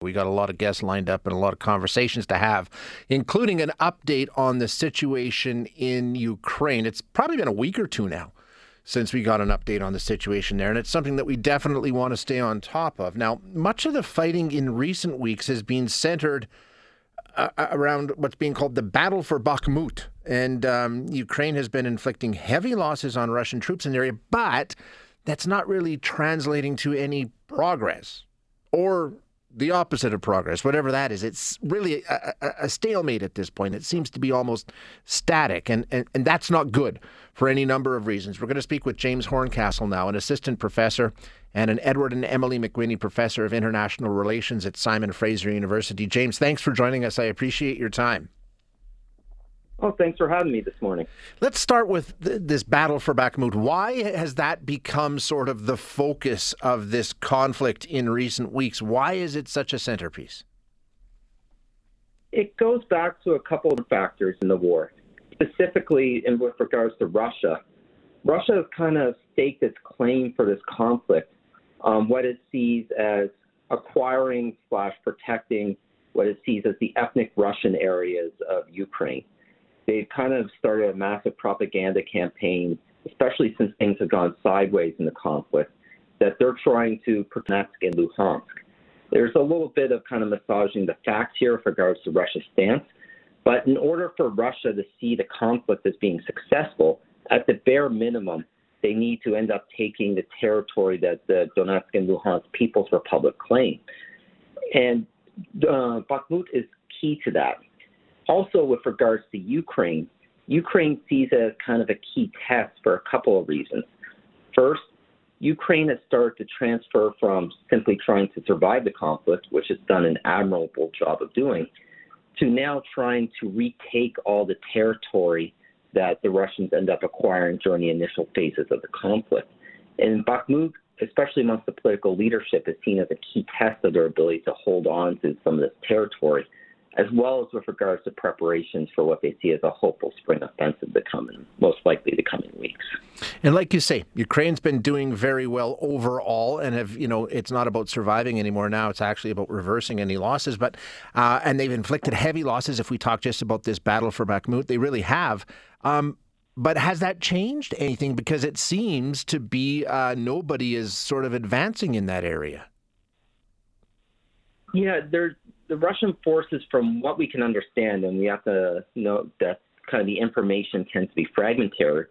We got a lot of guests lined up and a lot of conversations to have, including an update on the situation in Ukraine. It's probably been a week or two now since we got an update on the situation there, and it's something that we definitely want to stay on top of. Now, much of the fighting in recent weeks has been centered uh, around what's being called the battle for Bakhmut, and um, Ukraine has been inflicting heavy losses on Russian troops in the area, but that's not really translating to any progress or the opposite of progress, whatever that is. It's really a, a, a, stalemate at this point. It seems to be almost static, and, and, and that's not good for any number of reasons. We're going to speak with James Horncastle now, an assistant professor and an Edward and Emily McWhinney Professor of International Relations at Simon Fraser University. James, thanks for joining us. I appreciate your time. Oh, thanks for having me this morning. Let's start with th- this battle for Bakhmut. Why has that become sort of the focus of this conflict in recent weeks? Why is it such a centerpiece? It goes back to a couple of factors in the war, specifically in with regards to Russia. Russia has kind of staked its claim for this conflict on what it sees as acquiring slash protecting what it sees as the ethnic Russian areas of Ukraine they've kind of started a massive propaganda campaign, especially since things have gone sideways in the conflict, that they're trying to protect in Luhansk. There's a little bit of kind of massaging the facts here with regards to Russia's stance, but in order for Russia to see the conflict as being successful, at the bare minimum, they need to end up taking the territory that the Donetsk and Luhansk People's Republic claim. And uh, Bakhmut is key to that. Also, with regards to Ukraine, Ukraine sees it as kind of a key test for a couple of reasons. First, Ukraine has started to transfer from simply trying to survive the conflict, which it's done an admirable job of doing, to now trying to retake all the territory that the Russians end up acquiring during the initial phases of the conflict. And Bakhmut, especially amongst the political leadership, is seen as a key test of their ability to hold on to some of this territory as well as with regards to preparations for what they see as a hopeful spring offensive to come in, most likely the coming weeks. And like you say, Ukraine's been doing very well overall, and have you know it's not about surviving anymore now; it's actually about reversing any losses. But uh, and they've inflicted heavy losses. If we talk just about this battle for Bakhmut, they really have. Um, but has that changed anything? Because it seems to be uh, nobody is sort of advancing in that area. Yeah, there the Russian forces, from what we can understand, and we have to note that kind of the information tends to be fragmentary.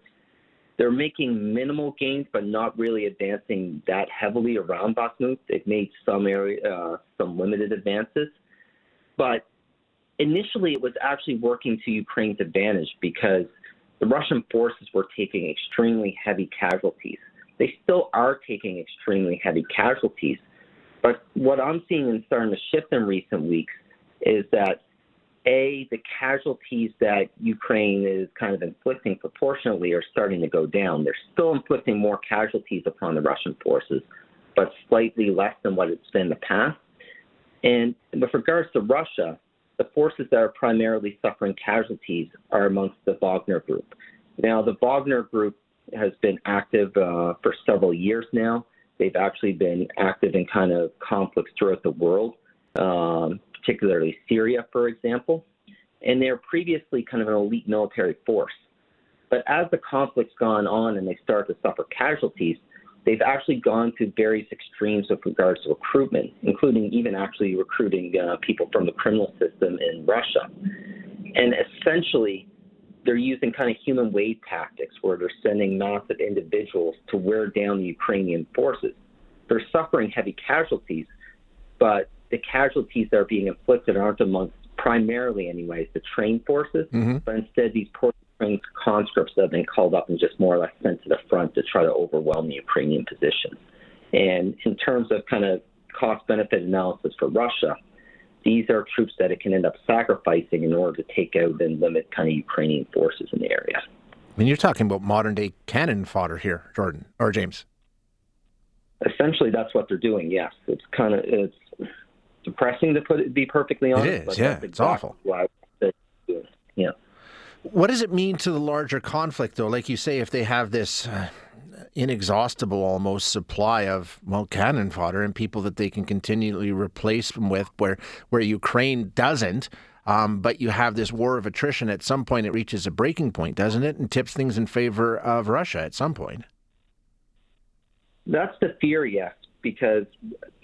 They're making minimal gains, but not really advancing that heavily around Bakhmut. They've made some area, uh, some limited advances, but initially it was actually working to Ukraine's advantage because the Russian forces were taking extremely heavy casualties. They still are taking extremely heavy casualties, but what I'm seeing and starting to shift in recent weeks is that a the casualties that Ukraine is kind of inflicting proportionately are starting to go down. They're still inflicting more casualties upon the Russian forces, but slightly less than what it's been in the past. And with regards to Russia, the forces that are primarily suffering casualties are amongst the Wagner Group. Now, the Wagner Group has been active uh, for several years now. They've actually been active in kind of conflicts throughout the world, um, particularly Syria, for example. And they're previously kind of an elite military force. But as the conflict's gone on and they start to suffer casualties, they've actually gone to various extremes with regards to recruitment, including even actually recruiting uh, people from the criminal system in Russia. And essentially, they're using kind of human wave tactics where they're sending massive individuals to wear down the Ukrainian forces. They're suffering heavy casualties, but the casualties that are being inflicted aren't amongst primarily, anyways, the trained forces, mm-hmm. but instead these poor trained conscripts that have been called up and just more or less sent to the front to try to overwhelm the Ukrainian position. And in terms of kind of cost benefit analysis for Russia, these are troops that it can end up sacrificing in order to take out and limit kind of Ukrainian forces in the area. I mean, you're talking about modern day cannon fodder here, Jordan or James. Essentially, that's what they're doing. Yes, it's kind of it's depressing to put it, be perfectly honest. It is. Yeah, it's awful. Yeah. What does it mean to the larger conflict, though? Like you say, if they have this uh, inexhaustible almost supply of well cannon fodder and people that they can continually replace them with, where where Ukraine doesn't. Um, but you have this war of attrition. At some point, it reaches a breaking point, doesn't it, and tips things in favor of Russia at some point. That's the fear, yes, because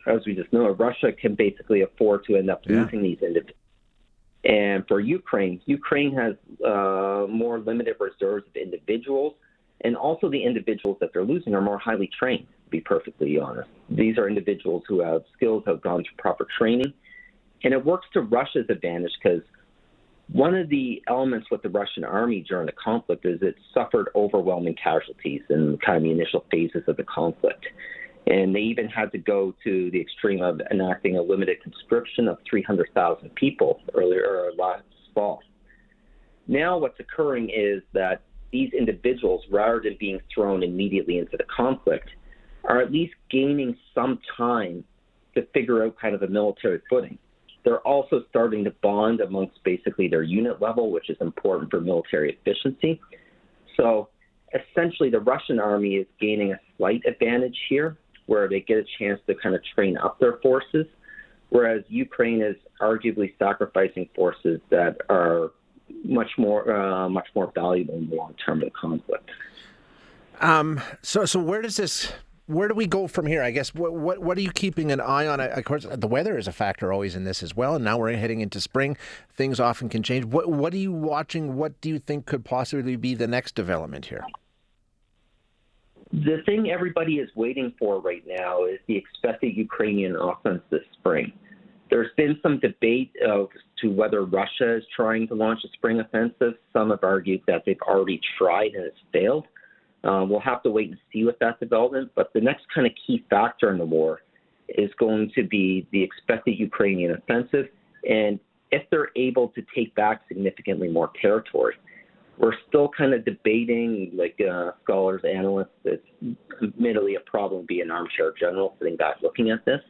as we just know, Russia can basically afford to end up losing yeah. these individuals. And for Ukraine, Ukraine has uh, more limited reserves of individuals, and also the individuals that they're losing are more highly trained. To be perfectly honest, these are individuals who have skills, have gone through proper training, and it works to Russia's advantage because one of the elements with the Russian army during the conflict is it suffered overwhelming casualties in kind of the initial phases of the conflict. And they even had to go to the extreme of enacting a limited conscription of 300,000 people earlier last fall. Now, what's occurring is that these individuals, rather than being thrown immediately into the conflict, are at least gaining some time to figure out kind of a military footing. They're also starting to bond amongst basically their unit level, which is important for military efficiency. So essentially, the Russian army is gaining a slight advantage here, where they get a chance to kind of train up their forces, whereas Ukraine is arguably sacrificing forces that are much more uh, much more valuable in the long term of the conflict. Um, so, so where does this where do we go from here? I guess what what what are you keeping an eye on? Of course, the weather is a factor always in this as well. And now we're heading into spring; things often can change. What what are you watching? What do you think could possibly be the next development here? The thing everybody is waiting for right now is the expected Ukrainian offense this spring. There's been some debate as to whether Russia is trying to launch a spring offensive. Some have argued that they've already tried and it's failed. Uh, we'll have to wait and see with that development. But the next kind of key factor in the war is going to be the expected Ukrainian offensive and if they're able to take back significantly more territory. We're still kind of debating, like uh, scholars, analysts, it's admittedly a problem be an armchair general sitting back looking at this.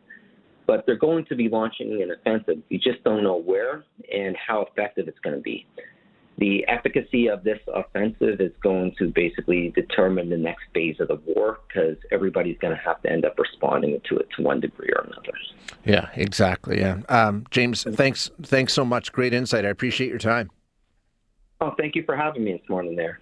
But they're going to be launching an offensive. You just don't know where and how effective it's going to be the efficacy of this offensive is going to basically determine the next phase of the war because everybody's going to have to end up responding to it to one degree or another. Yeah, exactly. Yeah, um, James, thanks, thanks so much. Great insight. I appreciate your time. Oh, thank you for having me this morning. There.